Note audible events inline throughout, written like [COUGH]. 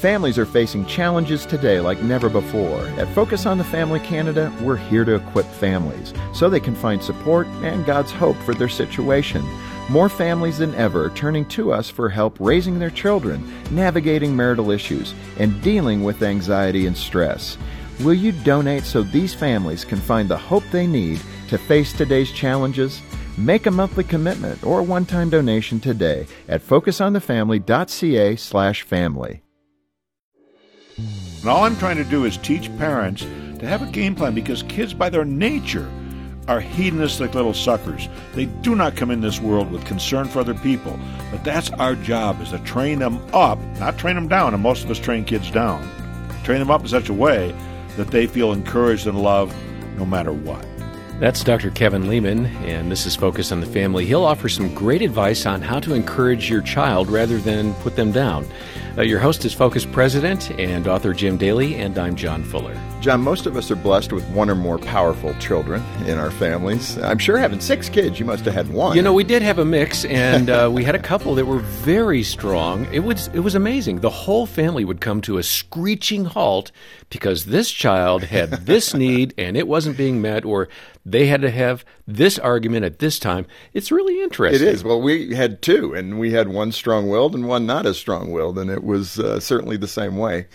Families are facing challenges today like never before. At Focus on the Family Canada, we're here to equip families so they can find support and God's hope for their situation. More families than ever are turning to us for help raising their children, navigating marital issues, and dealing with anxiety and stress. Will you donate so these families can find the hope they need to face today's challenges? Make a monthly commitment or one-time donation today at focusonthefamily.ca/family. And all I'm trying to do is teach parents to have a game plan because kids, by their nature, are hedonistic little suckers. They do not come in this world with concern for other people. But that's our job is to train them up, not train them down, and most of us train kids down. Train them up in such a way that they feel encouraged and loved no matter what. That's Dr. Kevin Leman, and this is Focus on the Family. He'll offer some great advice on how to encourage your child rather than put them down. Uh, your host is Focus President and author Jim Daly, and I'm John Fuller. John, most of us are blessed with one or more powerful children in our families. I'm sure having six kids, you must have had one. You know, we did have a mix, and uh, we had a couple that were very strong. It was it was amazing. The whole family would come to a screeching halt because this child had this need and it wasn't being met, or they had to have this argument at this time. It's really interesting. It is. Well, we had two, and we had one strong willed and one not as strong willed, and it was uh, certainly the same way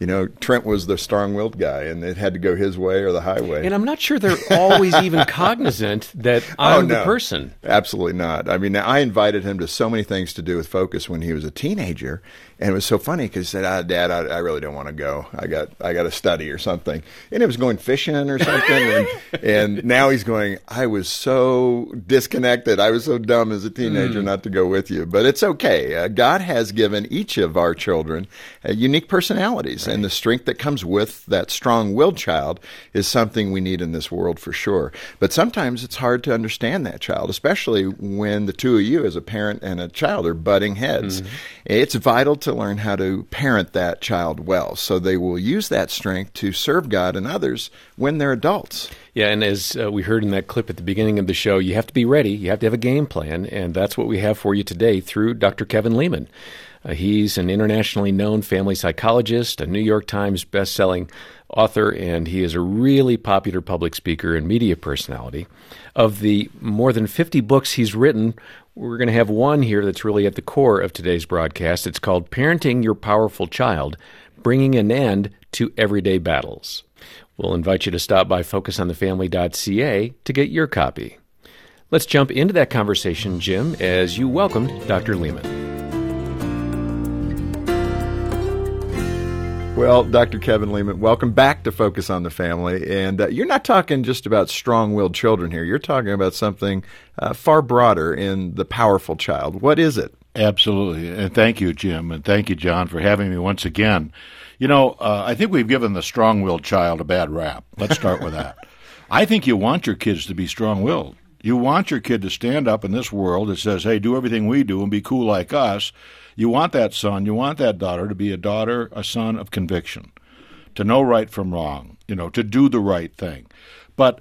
you know, Trent was the strong-willed guy, and it had to go his way or the highway. And I'm not sure they're always even [LAUGHS] cognizant that I'm oh, no. the person. Absolutely not. I mean, I invited him to so many things to do with Focus when he was a teenager, and it was so funny because he said, ah, "Dad, I, I, really don't want to go. I got I got to study or something." And it was going fishing or something, and, [LAUGHS] and now he's going. I was so disconnected. I was so dumb as a teenager mm. not to go with you. But it's okay. Uh, God has given each of our children uh, unique personalities, right. and the strength that comes with that strong-willed child is something we need in this world for sure. But sometimes it's hard to understand that child, especially when the two of you, as a parent and a child, are butting heads. Mm-hmm. It's vital to learn how to parent that child well so they will use that strength to serve God and others when they're adults. Yeah, and as uh, we heard in that clip at the beginning of the show, you have to be ready. You have to have a game plan, and that's what we have for you today through Dr. Kevin Leman. Uh, he's an internationally known family psychologist, a New York Times best-selling author, and he is a really popular public speaker and media personality. Of the more than 50 books he's written, we're going to have one here that's really at the core of today's broadcast. It's called Parenting Your Powerful Child Bringing an End to Everyday Battles. We'll invite you to stop by focusonthefamily.ca to get your copy. Let's jump into that conversation, Jim, as you welcomed Dr. Leman. Well, Dr. Kevin Leman, welcome back to Focus on the Family. And uh, you're not talking just about strong willed children here. You're talking about something uh, far broader in the powerful child. What is it? Absolutely. And thank you, Jim. And thank you, John, for having me once again. You know, uh, I think we've given the strong willed child a bad rap. Let's start with that. [LAUGHS] I think you want your kids to be strong willed. You want your kid to stand up in this world that says, hey, do everything we do and be cool like us you want that son, you want that daughter to be a daughter, a son of conviction, to know right from wrong, you know, to do the right thing. But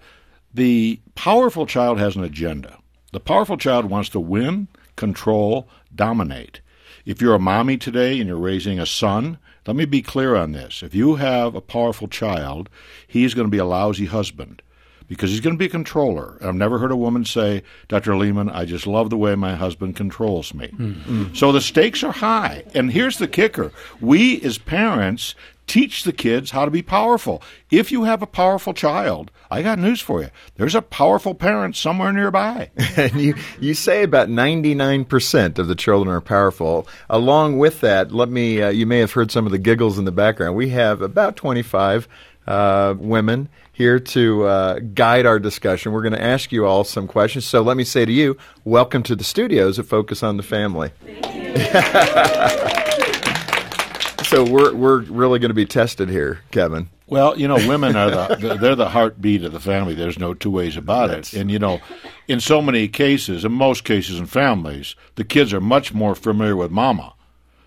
the powerful child has an agenda. The powerful child wants to win, control, dominate. If you're a mommy today and you're raising a son, let me be clear on this. If you have a powerful child, he's going to be a lousy husband because he's going to be a controller. I've never heard a woman say, Dr. Leman, I just love the way my husband controls me. Mm-hmm. So the stakes are high. And here's the kicker we as parents teach the kids how to be powerful. If you have a powerful child, I got news for you. There's a powerful parent somewhere nearby. [LAUGHS] and you, you say about 99% of the children are powerful. Along with that, let me, uh, you may have heard some of the giggles in the background. We have about 25 uh, women here to uh, guide our discussion. We're going to ask you all some questions. So let me say to you, welcome to the studios of Focus on the Family. [LAUGHS] so we're we're really going to be tested here, Kevin. Well, you know, women are the [LAUGHS] they're the heartbeat of the family. There's no two ways about it. And you know, in so many cases, in most cases in families, the kids are much more familiar with mama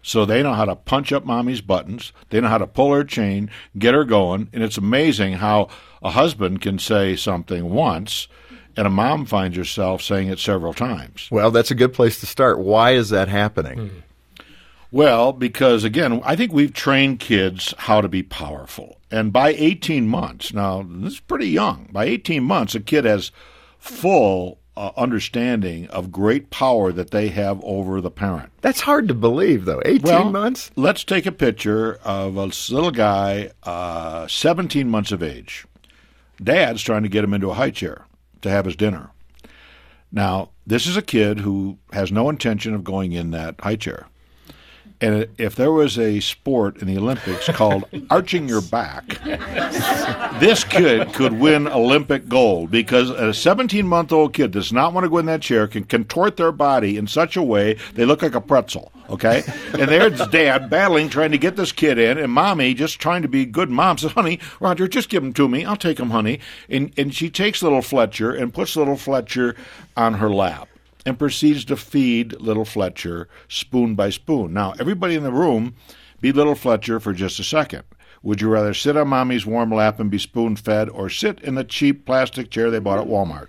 so they know how to punch up mommy's buttons. They know how to pull her chain, get her going. And it's amazing how a husband can say something once and a mom finds herself saying it several times. Well, that's a good place to start. Why is that happening? Mm. Well, because again, I think we've trained kids how to be powerful. And by 18 months, now this is pretty young, by 18 months, a kid has full uh, understanding of great power that they have over the parent. That's hard to believe, though. 18 Well, months? Let's take a picture of a little guy, uh, 17 months of age. Dad's trying to get him into a high chair to have his dinner. Now, this is a kid who has no intention of going in that high chair. And if there was a sport in the Olympics called [LAUGHS] arching your back, this kid could win Olympic gold because a 17 month old kid does not want to go in that chair, can contort their body in such a way they look like a pretzel. Okay? And there's [LAUGHS] dad battling, trying to get this kid in, and mommy just trying to be good mom says, [LAUGHS] Honey, Roger, just give him to me. I'll take him, honey. And, and she takes little Fletcher and puts little Fletcher on her lap and proceeds to feed little Fletcher spoon by spoon. Now, everybody in the room, be little Fletcher for just a second. Would you rather sit on mommy's warm lap and be spoon fed or sit in the cheap plastic chair they bought at Walmart?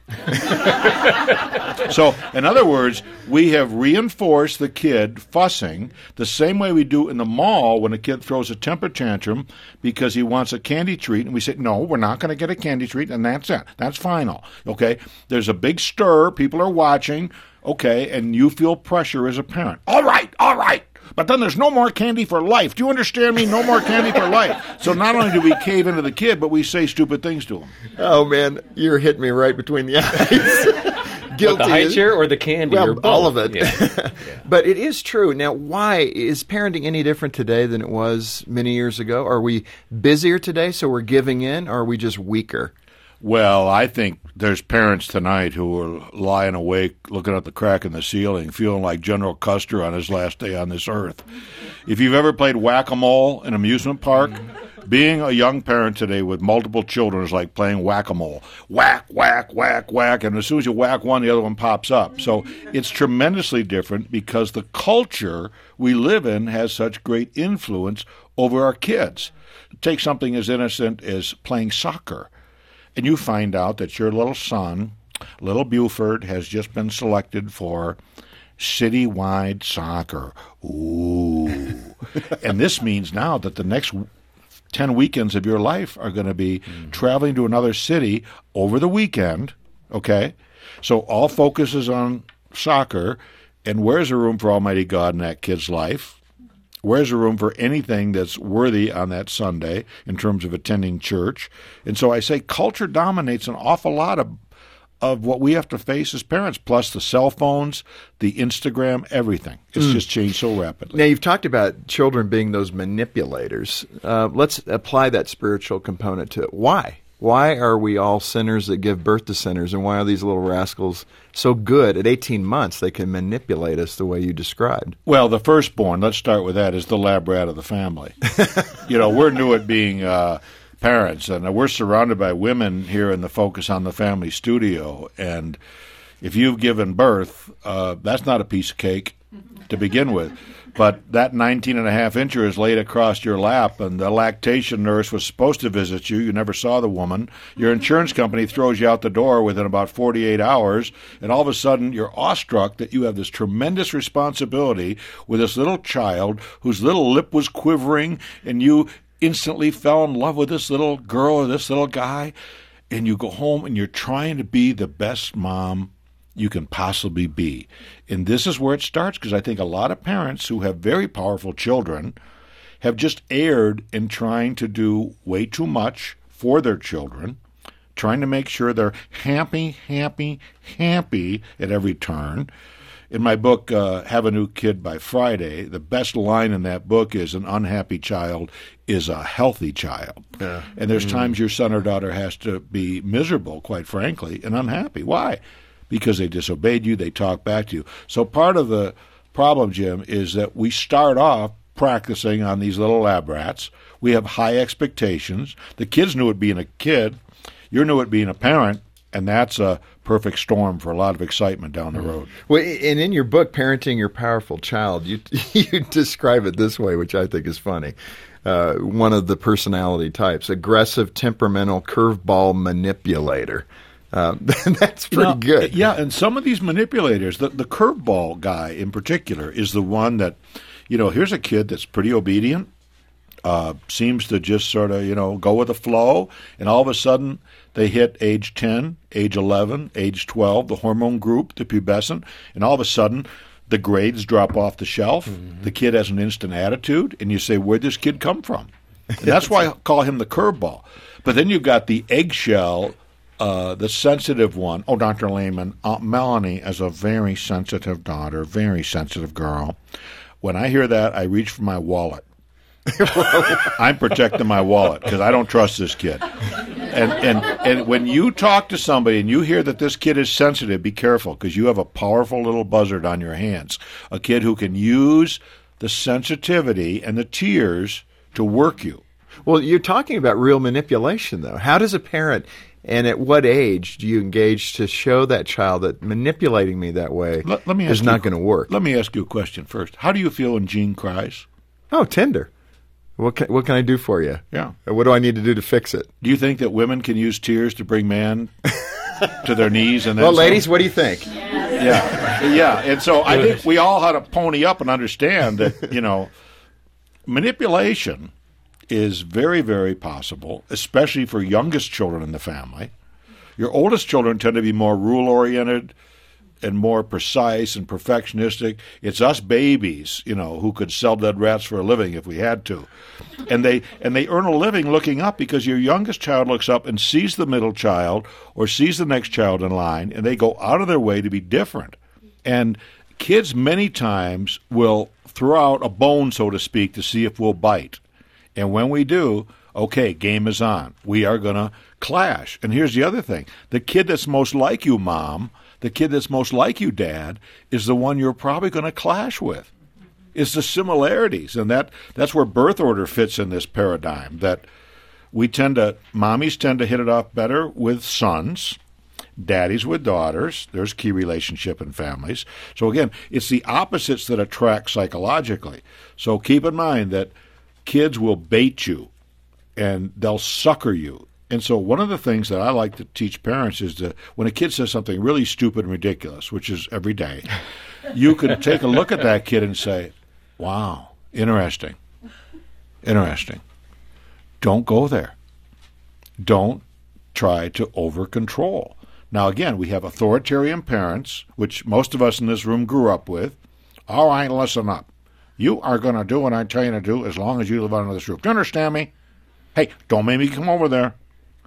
[LAUGHS] so, in other words, we have reinforced the kid fussing the same way we do in the mall when a kid throws a temper tantrum because he wants a candy treat, and we say, No, we're not going to get a candy treat, and that's it. That's final. Okay? There's a big stir, people are watching, okay, and you feel pressure as a parent. All right, all right. But then there's no more candy for life. Do you understand me? No more candy for life. So not only do we cave into the kid, but we say stupid things to him. Oh, man. You're hitting me right between the eyes. [LAUGHS] Guilty. The high chair or the candy? Well, or both? all of it. [LAUGHS] Yeah. but it is true. Now, why is parenting any different today than it was many years ago? Are we busier today, so we're giving in, or are we just weaker? Well, I think there's parents tonight who are lying awake looking at the crack in the ceiling, feeling like General Custer on his last day on this earth. If you've ever played whack a mole in amusement park, being a young parent today with multiple children is like playing whack a mole. Whack, whack, whack, whack, and as soon as you whack one, the other one pops up. So it's tremendously different because the culture we live in has such great influence over our kids. Take something as innocent as playing soccer and you find out that your little son, little Buford, has just been selected for citywide soccer. Ooh. [LAUGHS] and this means now that the next 10 weekends of your life are going to be mm-hmm. traveling to another city over the weekend, okay? So all focus is on soccer, and where's the room for Almighty God in that kid's life? Where's the room for anything that's worthy on that Sunday in terms of attending church? And so I say culture dominates an awful lot of of what we have to face as parents, plus the cell phones, the Instagram, everything. It's mm. just changed so rapidly. Now, you've talked about children being those manipulators. Uh, let's apply that spiritual component to it. Why? Why are we all sinners that give birth to sinners, and why are these little rascals so good at 18 months they can manipulate us the way you described? Well, the firstborn, let's start with that, is the lab rat of the family. [LAUGHS] you know, we're new at being uh, parents, and we're surrounded by women here in the Focus on the Family studio, and if you've given birth, uh, that's not a piece of cake to begin with but that 19 and a half incher is laid across your lap and the lactation nurse was supposed to visit you. You never saw the woman. Your insurance company throws you out the door within about 48 hours and all of a sudden you're awestruck that you have this tremendous responsibility with this little child whose little lip was quivering and you instantly fell in love with this little girl or this little guy and you go home and you're trying to be the best mom you can possibly be. And this is where it starts because I think a lot of parents who have very powerful children have just erred in trying to do way too much for their children, trying to make sure they're happy, happy, happy at every turn. In my book, uh, Have a New Kid by Friday, the best line in that book is an unhappy child is a healthy child. Yeah. And there's mm. times your son or daughter has to be miserable, quite frankly, and unhappy. Why? Because they disobeyed you, they talk back to you. So part of the problem, Jim, is that we start off practicing on these little lab rats. We have high expectations. The kids knew it being a kid. You're new at being a parent, and that's a perfect storm for a lot of excitement down the road. Well, and in your book, "Parenting Your Powerful Child," you [LAUGHS] you describe it this way, which I think is funny. Uh, one of the personality types: aggressive, temperamental, curveball manipulator. Um, [LAUGHS] that's pretty now, good. Yeah, and some of these manipulators, the, the curveball guy in particular, is the one that you know, here's a kid that's pretty obedient, uh, seems to just sort of, you know, go with the flow, and all of a sudden they hit age 10, age 11, age 12, the hormone group, the pubescent, and all of a sudden the grades drop off the shelf. Mm-hmm. The kid has an instant attitude, and you say, Where'd this kid come from? And that's why I call him the curveball. But then you've got the eggshell, uh, the sensitive one. Oh, Dr. Leman, Aunt Melanie is a very sensitive daughter, very sensitive girl. When I hear that, I reach for my wallet [LAUGHS] I'm protecting my wallet because I don't trust this kid. And and and when you talk to somebody and you hear that this kid is sensitive, be careful because you have a powerful little buzzard on your hands. A kid who can use the sensitivity and the tears to work you. Well, you're talking about real manipulation, though. How does a parent and at what age do you engage to show that child that manipulating me that way let, let me is not going to work? Let me ask you a question first. How do you feel when Jean cries? Oh, tender. What can, what can I do for you? Yeah. What do I need to do to fix it? Do you think that women can use tears to bring man [LAUGHS] to their knees? And well, ladies, what do you think? Yeah, yeah. And so I think we all had to pony up and understand that you know manipulation is very, very possible, especially for youngest children in the family. Your oldest children tend to be more rule oriented and more precise and perfectionistic. It's us babies, you know, who could sell dead rats for a living if we had to. And they and they earn a living looking up because your youngest child looks up and sees the middle child or sees the next child in line and they go out of their way to be different. And kids many times will throw out a bone so to speak to see if we'll bite. And when we do, okay, game is on. We are going to clash. And here's the other thing. The kid that's most like you, mom, the kid that's most like you, Dad, is the one you're probably going to clash with. It's the similarities, and that that's where birth order fits in this paradigm. That we tend to, mommies tend to hit it off better with sons, daddies with daughters. There's key relationship in families. So again, it's the opposites that attract psychologically. So keep in mind that kids will bait you and they'll sucker you and so, one of the things that I like to teach parents is that when a kid says something really stupid and ridiculous, which is every day, [LAUGHS] you can take a look at that kid and say, wow, interesting. Interesting. Don't go there. Don't try to over control. Now, again, we have authoritarian parents, which most of us in this room grew up with. All right, listen up. You are going to do what I tell you to do as long as you live under this roof. Do you understand me? Hey, don't make me come over there.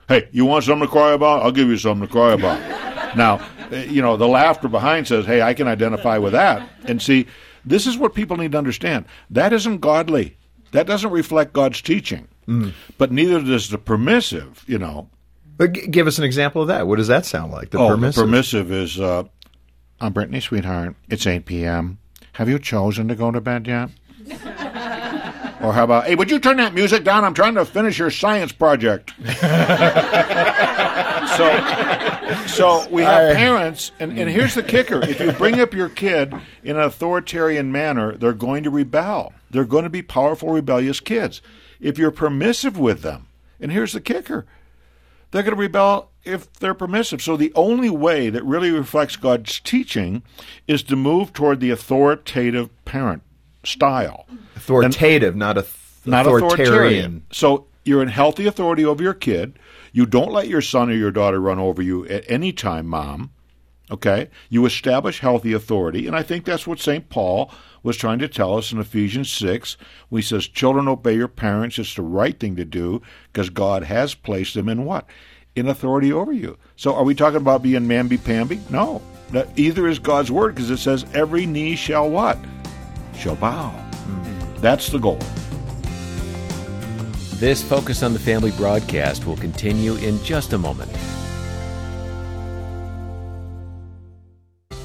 Hey, you want something to cry about? I'll give you something to cry about. [LAUGHS] now, eh, you know, the laughter behind says, hey, I can identify with that. And see, this is what people need to understand. That isn't godly. That doesn't reflect God's teaching. Mm. But neither does the permissive, you know. But g- give us an example of that. What does that sound like? The oh, permissive? the permissive is, uh, I'm Brittany, sweetheart. It's 8 p.m. Have you chosen to go to bed yet? [LAUGHS] Or how about, hey, would you turn that music down? I'm trying to finish your science project. [LAUGHS] so, so we have parents, and, and here's the kicker: if you bring up your kid in an authoritarian manner, they're going to rebel. They're going to be powerful, rebellious kids. If you're permissive with them, and here's the kicker: they're going to rebel if they're permissive. So the only way that really reflects God's teaching is to move toward the authoritative parent style. Authoritative, and, not a th- not authoritarian. authoritarian. So you're in healthy authority over your kid. You don't let your son or your daughter run over you at any time, mom. Okay? You establish healthy authority, and I think that's what St. Paul was trying to tell us in Ephesians 6 when he says, Children, obey your parents. It's the right thing to do because God has placed them in what? In authority over you. So are we talking about being mamby-pamby? No. Either is God's word because it says, Every knee shall what? shall bow. Mm. That's the goal. This Focus on the Family broadcast will continue in just a moment.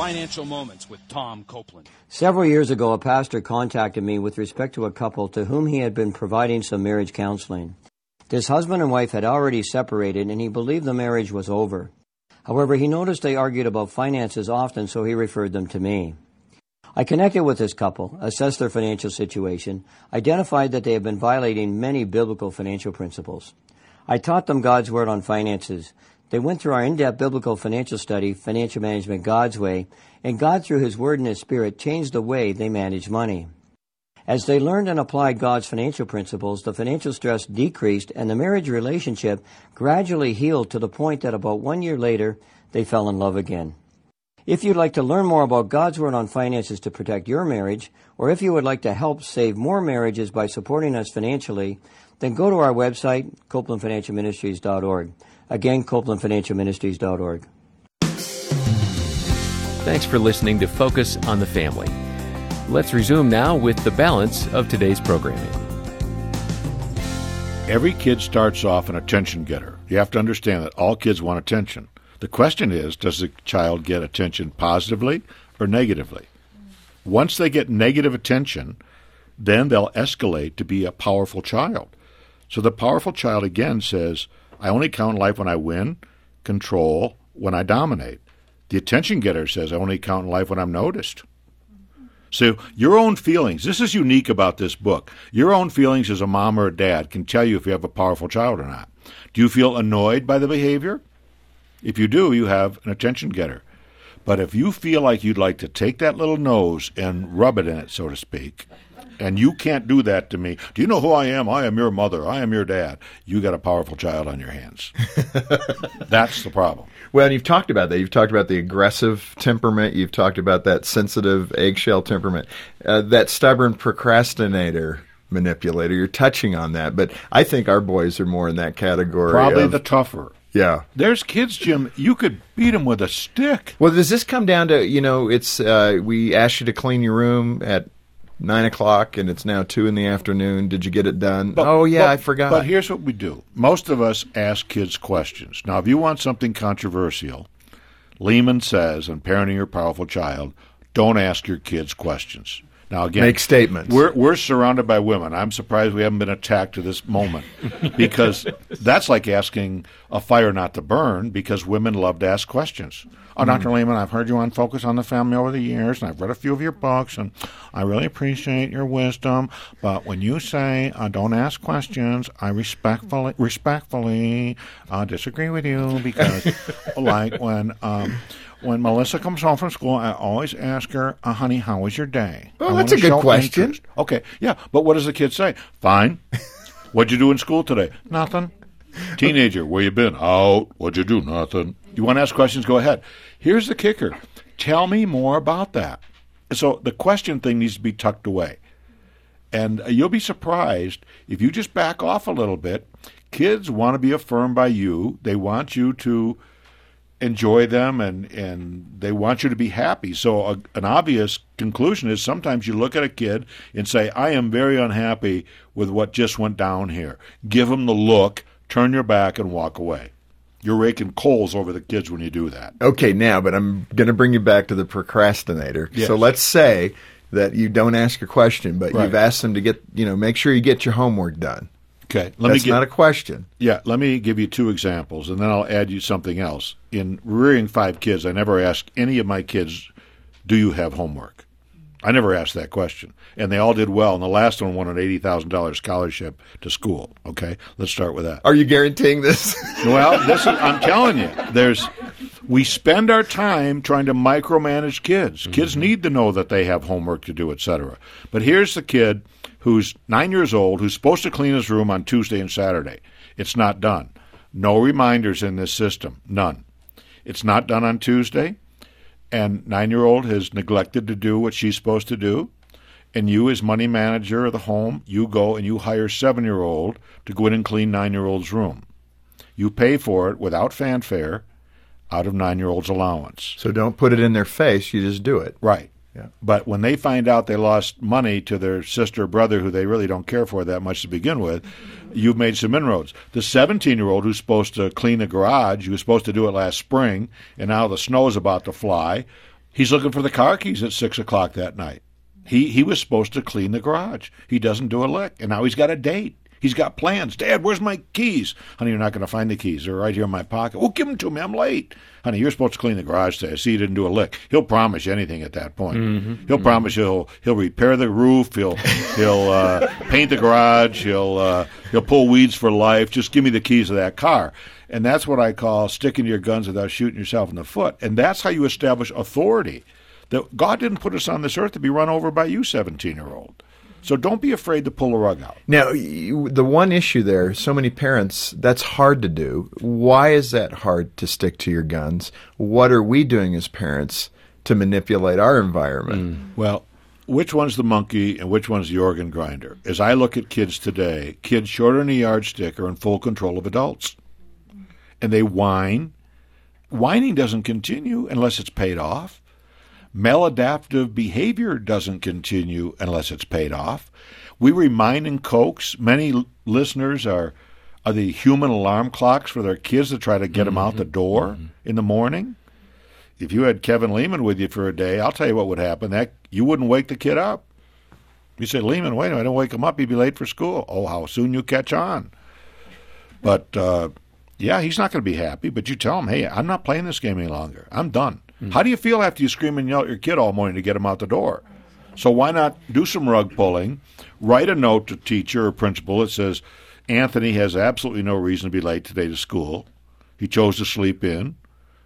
Financial Moments with Tom Copeland. Several years ago, a pastor contacted me with respect to a couple to whom he had been providing some marriage counseling. This husband and wife had already separated, and he believed the marriage was over. However, he noticed they argued about finances often, so he referred them to me. I connected with this couple, assessed their financial situation, identified that they had been violating many biblical financial principles. I taught them God's Word on finances. They went through our in-depth biblical financial study, Financial Management God's Way, and God, through His Word and His Spirit, changed the way they manage money. As they learned and applied God's financial principles, the financial stress decreased and the marriage relationship gradually healed to the point that about one year later, they fell in love again. If you'd like to learn more about God's Word on finances to protect your marriage, or if you would like to help save more marriages by supporting us financially, then go to our website, copelandfinancialministries.org. Again, copelandfinancialministries.org. Thanks for listening to Focus on the Family. Let's resume now with the balance of today's programming. Every kid starts off an attention getter. You have to understand that all kids want attention. The question is does the child get attention positively or negatively? Once they get negative attention, then they'll escalate to be a powerful child. So the powerful child again says, I only count life when I win, control, when I dominate. The attention getter says, I only count life when I'm noticed. So your own feelings, this is unique about this book. Your own feelings as a mom or a dad can tell you if you have a powerful child or not. Do you feel annoyed by the behavior? If you do, you have an attention getter. But if you feel like you'd like to take that little nose and rub it in it, so to speak, and you can't do that to me, do you know who I am? I am your mother. I am your dad. You got a powerful child on your hands. [LAUGHS] That's the problem. Well, and you've talked about that. You've talked about the aggressive temperament. You've talked about that sensitive eggshell temperament. Uh, that stubborn procrastinator manipulator. You're touching on that, but I think our boys are more in that category. Probably of, the tougher. yeah. There's kids, Jim, you could beat them with a stick. Well, does this come down to you know? It's uh, we asked you to clean your room at nine o'clock, and it's now two in the afternoon. Did you get it done? But- oh yeah, but- I forgot. But here's what we do. Most of us ask kids questions. Now, if you want something controversial, Leman says on parenting your powerful child, don't ask your kids questions. Now, again, Make statements. We're we're surrounded by women. I'm surprised we haven't been attacked to this moment [LAUGHS] because that's like asking a fire not to burn because women love to ask questions. Oh, Dr. Leman, I've heard you on Focus on the Family over the years, and I've read a few of your books, and I really appreciate your wisdom. But when you say uh, don't ask questions, I respectfully respectfully uh, disagree with you because, [LAUGHS] like when. Um, when Melissa comes home from school, I always ask her, uh, "Honey, how was your day?" I that's a good question. interest. Okay, yeah, but what does the kid say? Fine. What'd you do in school today? Nothing. [LAUGHS] Teenager, where you been? Out. What'd you do? Nothing. You want to ask questions? Go ahead. Here's the kicker. Tell me more about that. So the question thing needs to be tucked away. And uh, you'll be surprised if you just back off a little bit. Kids want to be affirmed by you. They want you to enjoy them and, and they want you to be happy. So, a, an obvious conclusion is sometimes you look at a kid and say, I am very unhappy with what just went down here. Give them the look, turn your back, and walk away. You're raking coals over the kids when you do that. Okay, now, but I'm going to bring you back to the procrastinator. Yes. So let's say that you don't ask a question, but Right. you've asked them to get, you know, make sure you get your homework done. Okay, let That's me get not a question. Yeah, let me give you two examples, and then I'll add you something else. In rearing five kids, I never asked any of my kids, "Do you have homework?" I never asked that question, and they all did well. And the last one won an eighty thousand dollars scholarship to school. Okay, let's start with that. Are you guaranteeing this? [LAUGHS] Well, listen, I'm telling you, there's we spend our time trying to micromanage kids. Mm-hmm. Kids need to know that they have homework to do, etc. But here's the kid who's nine years old who's supposed to clean his room on Tuesday and Saturday. It's not done. No reminders in this system. None. It's not done on Tuesday, and nine year old has neglected to do what she's supposed to do. And you, as money manager of the home, you go and you hire seven year old to go in and clean nine year old's room. You pay for it without fanfare out of nine year old's allowance. so don't put it in their face. You just do it. Right. Yeah. But when they find out they lost money to their sister or brother who they really don't care for that much to begin with, you've made some inroads. The 17 year old who's supposed to clean the garage, who was supposed to do it last spring, and now the snow's about to fly, He's looking for the car keys at six o'clock that night. He he was supposed to clean the garage. He doesn't do a lick, and now he's got a date. He's got plans. Dad, where's my keys? Honey, you're not going to find the keys. They're right here in my pocket. Well, give them to me. I'm late. Honey, you're supposed to clean the garage today. I see you didn't do a lick. He'll promise you anything at that point. Mm-hmm. He'll promise you he'll he'll repair the roof. He'll [LAUGHS] he'll uh, paint the garage. He'll uh, he'll pull weeds for life. Just give me the keys of that car. And that's what I call sticking to your guns without shooting yourself in the foot. And that's how you establish authority. That God didn't put us on this earth to be run over by you, seventeen year old. So don't be afraid to pull the rug out. Now, the one issue there, so many parents, that's hard to do. Why is that hard to stick to your guns? What are we doing as parents to manipulate our environment? Mm. Well, which one's the monkey and which one's the organ grinder? As I look at kids today, kids shorter than a yardstick are in full control of adults. And they whine. Whining doesn't continue unless it's paid off. Maladaptive behavior doesn't continue unless it's paid off. We remind and coax. Many listeners are are the human alarm clocks for their kids to try to get them out the door in the morning. If you had Kevin Leman with you for a day, I'll tell you what would happen. That you wouldn't wake the kid up. You say, Leman, wait a minute, I don't wake him up. He'd be late for school. Oh, how soon you catch on. But uh, yeah, he's not going to be happy. But you tell him, hey, I'm not playing this game any longer. I'm done. How do you feel after you scream and yell at your kid all morning to get him out the door? So why not do some rug pulling? Write a note to teacher or principal that says, Anthony has absolutely no reason to be late today to school. He chose to sleep in.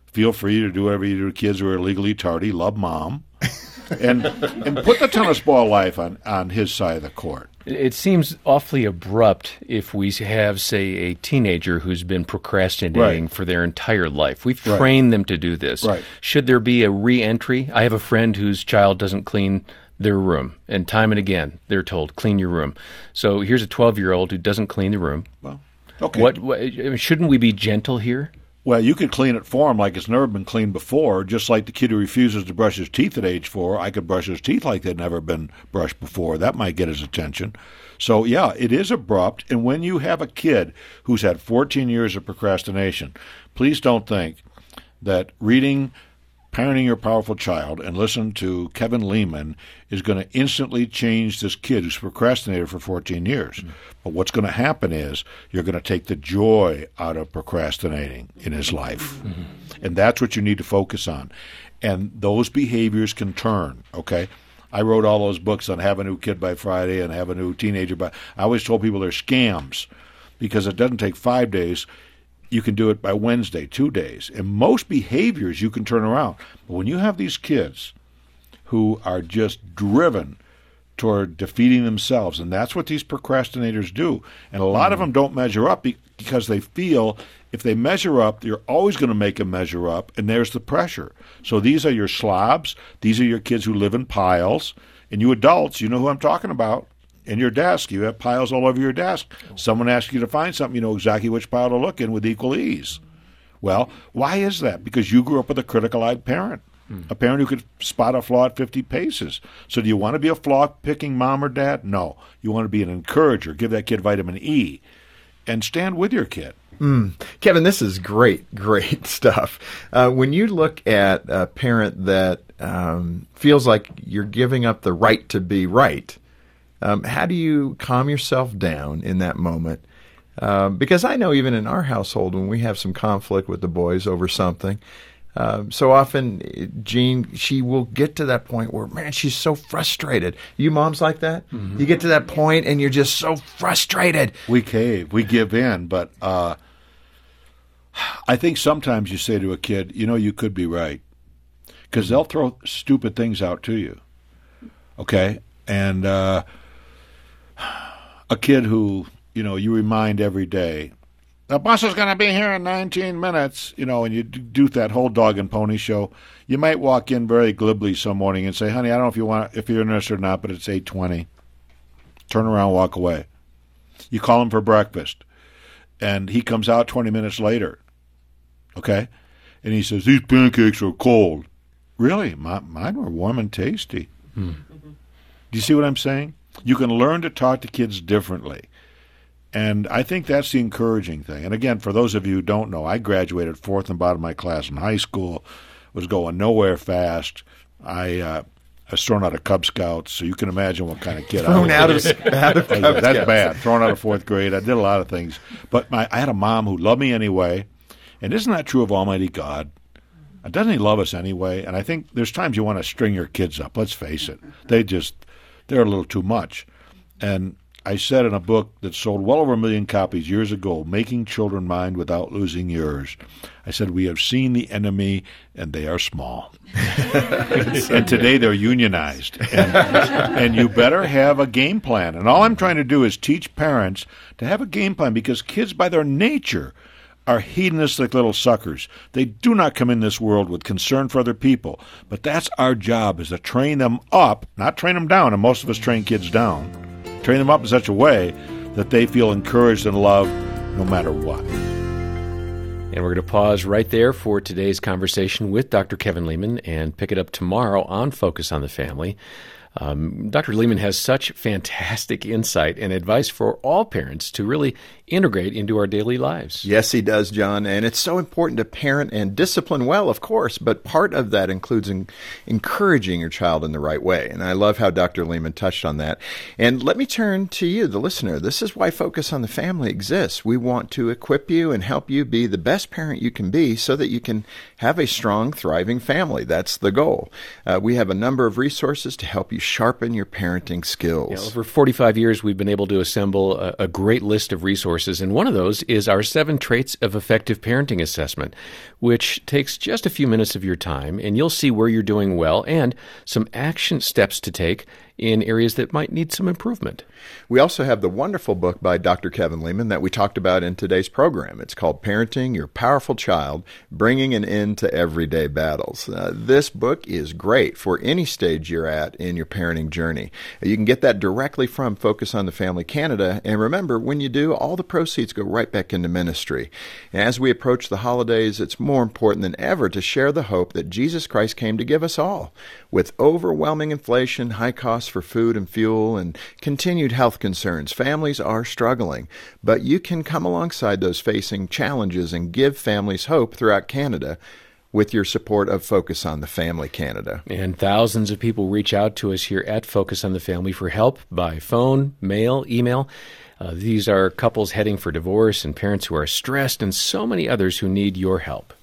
Feel free to do whatever you do to kids who are illegally tardy. Love mom. [LAUGHS] and and put the tennis ball life on, on his side of the court. It seems awfully abrupt if we have, say, a teenager who's been procrastinating Right. for their entire life. We've Right. trained them to do this. Right. Should there be a re-entry? I have a friend whose child doesn't clean their room, and time and again they're told, "Clean your room." So here's a 12-year-old who doesn't clean the room. Well, okay. What, what shouldn't we be gentle here? Well, you could clean it for him like it's never been cleaned before, just like the kid who refuses to brush his teeth at age four. I could brush his teeth like they'd never been brushed before. That might get his attention. So, yeah, it is abrupt. And when you have a kid who's had 14 years of procrastination, please don't think that reading Parenting Your Powerful Child and listen to Kevin Leman is going to instantly change this kid who's procrastinated for 14 years. Mm. But what's going to happen is you're going to take the joy out of procrastinating in his life. Mm-hmm. And that's what you need to focus on. And those behaviors can turn, okay? I wrote all those books on Have a New Kid by Friday and Have a New Teenager by I always told people they're scams because it doesn't take five days you can do it by Wednesday, two days. And most behaviors you can turn around. But when you have these kids who are just driven toward defeating themselves, and that's what these procrastinators do. And a lot of mm-hmm. them don't measure up because they feel if they measure up, you're always going to make them measure up, and there's the pressure. So these are your slobs. These are your kids who live in piles. And you adults, you know who I'm talking about in your desk. You have piles all over your desk. Someone asks you to find something, you know exactly which pile to look in with equal ease. Well, why is that? Because you grew up with a critical eyed parent, a parent who could spot a flaw at 50 paces. So, do you want to be a flaw picking mom or dad? No. You want to be an encourager, give that kid vitamin E, and stand with your kid. Kevin, this is great, [LAUGHS] great stuff. Uh, when you look at a parent that um, feels like you're giving up the right to be right, um, how do you calm yourself down in that moment? Um, because I know even in our household, when we have some conflict with the boys over something, um, so often Jean, she will get to that point where, man, she's so frustrated. You moms like that? You get to that point and you're just so frustrated. We cave, we give in, but uh, I think sometimes you say to a kid, you know, you could be right, because they'll throw stupid things out to you. Okay, and uh, a kid who you know you remind every day, the bus is going to be here in 19 minutes, you know, and you do that whole dog and pony show. You might walk in very glibly some morning and say, "Honey, I don't know if you want if you're interested or not, but it's 8:20." Turn around, walk away. You call him for breakfast, and he comes out 20 minutes later. Okay? And he says, These pancakes are cold. Really? My, mine were warm and tasty. Hmm. Do you see what I'm saying? You can learn to talk to kids differently. And I think that's the encouraging thing. And again, for those of you who don't know, I graduated fourth and bottom of my class in high school, was going nowhere fast, I uh, I was thrown out of Cub Scouts, so you can imagine what kind of kid Thrown I out was. of, out of [LAUGHS] Cub That's Scouts. bad. Thrown out of fourth grade. I did a lot of things, but my, I had a mom who loved me anyway. And isn't that true of Almighty God? Doesn't He love us anyway? And I think there's times you want to string your kids up. Let's face it, they just they're a little too much. And I said in a book that sold well over a million copies years ago, Making Children Mind Without Losing Yours. I said, We have seen the enemy, and they are small. [LAUGHS] and today they're unionized. And, and you better have a game plan. And all I'm trying to do is teach parents to have a game plan because kids, by their nature, are hedonistic little suckers. They do not come in this world with concern for other people. But that's our job is to train them up, not train them down, and most of us train kids down. Train them up in such a way that they feel encouraged and loved no matter what. And we're going to pause right there for today's conversation with Dr. Kevin Leman and pick it up tomorrow on Focus on the Family. Um, Dr. Leman has such fantastic insight and advice for all parents to really integrate into our daily lives. Yes, he does, John. And it's so important to parent and discipline well, of course, but part of that includes en- encouraging your child in the right way. And I love how Dr. Leman touched on that. And let me turn to you, the listener. This is why Focus on the Family exists. We want to equip you and help you be the best parent you can be so that you can have a strong, thriving family. That's the goal. Uh, we have a number of resources to help you sharpen your parenting skills. Yeah, over 45 years, we've been able to assemble a, a, great list of resources, and one of those is our Seven Traits of Effective Parenting Assessment, which takes just a few minutes of your time, and you'll see where you're doing well and some action steps to take in areas that might need some improvement. We also have the wonderful book by Dr. Kevin Leman that we talked about in today's program. It's called Parenting Your Powerful Child Bringing an End to Everyday Battles. Uh, this book is great for any stage you're at in your parenting journey. You can get that directly from Focus on the Family Canada. And remember, when you do, all the proceeds go right back into ministry. And as we approach the holidays, it's more important than ever to share the hope that Jesus Christ came to give us all. With overwhelming inflation, high costs for food and fuel, and continued health concerns, families are struggling. But you can come alongside those facing challenges and give families hope throughout Canada with your support of Focus on the Family Canada. And thousands of people reach out to us here at Focus on the Family for help by phone, mail, email. Uh, these are couples heading for divorce and parents who are stressed, and so many others who need your help.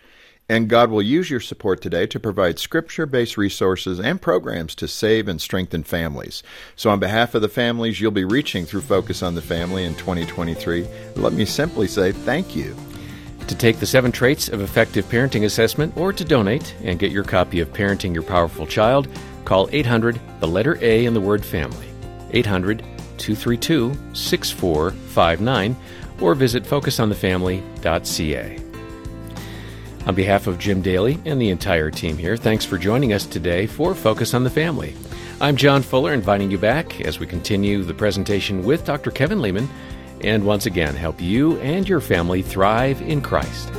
And God will use your support today to provide scripture based resources and programs to save and strengthen families. So, on behalf of the families you'll be reaching through Focus on the Family in 2023, let me simply say thank you. To take the seven traits of effective parenting assessment or to donate and get your copy of Parenting Your Powerful Child, call 800, the letter A in the word family, 800 232 6459, or visit focusonthefamily.ca. On behalf of Jim Daly and the entire team here, thanks for joining us today for Focus on the Family. I'm John Fuller, inviting you back as we continue the presentation with Dr. Kevin Leman and once again help you and your family thrive in Christ.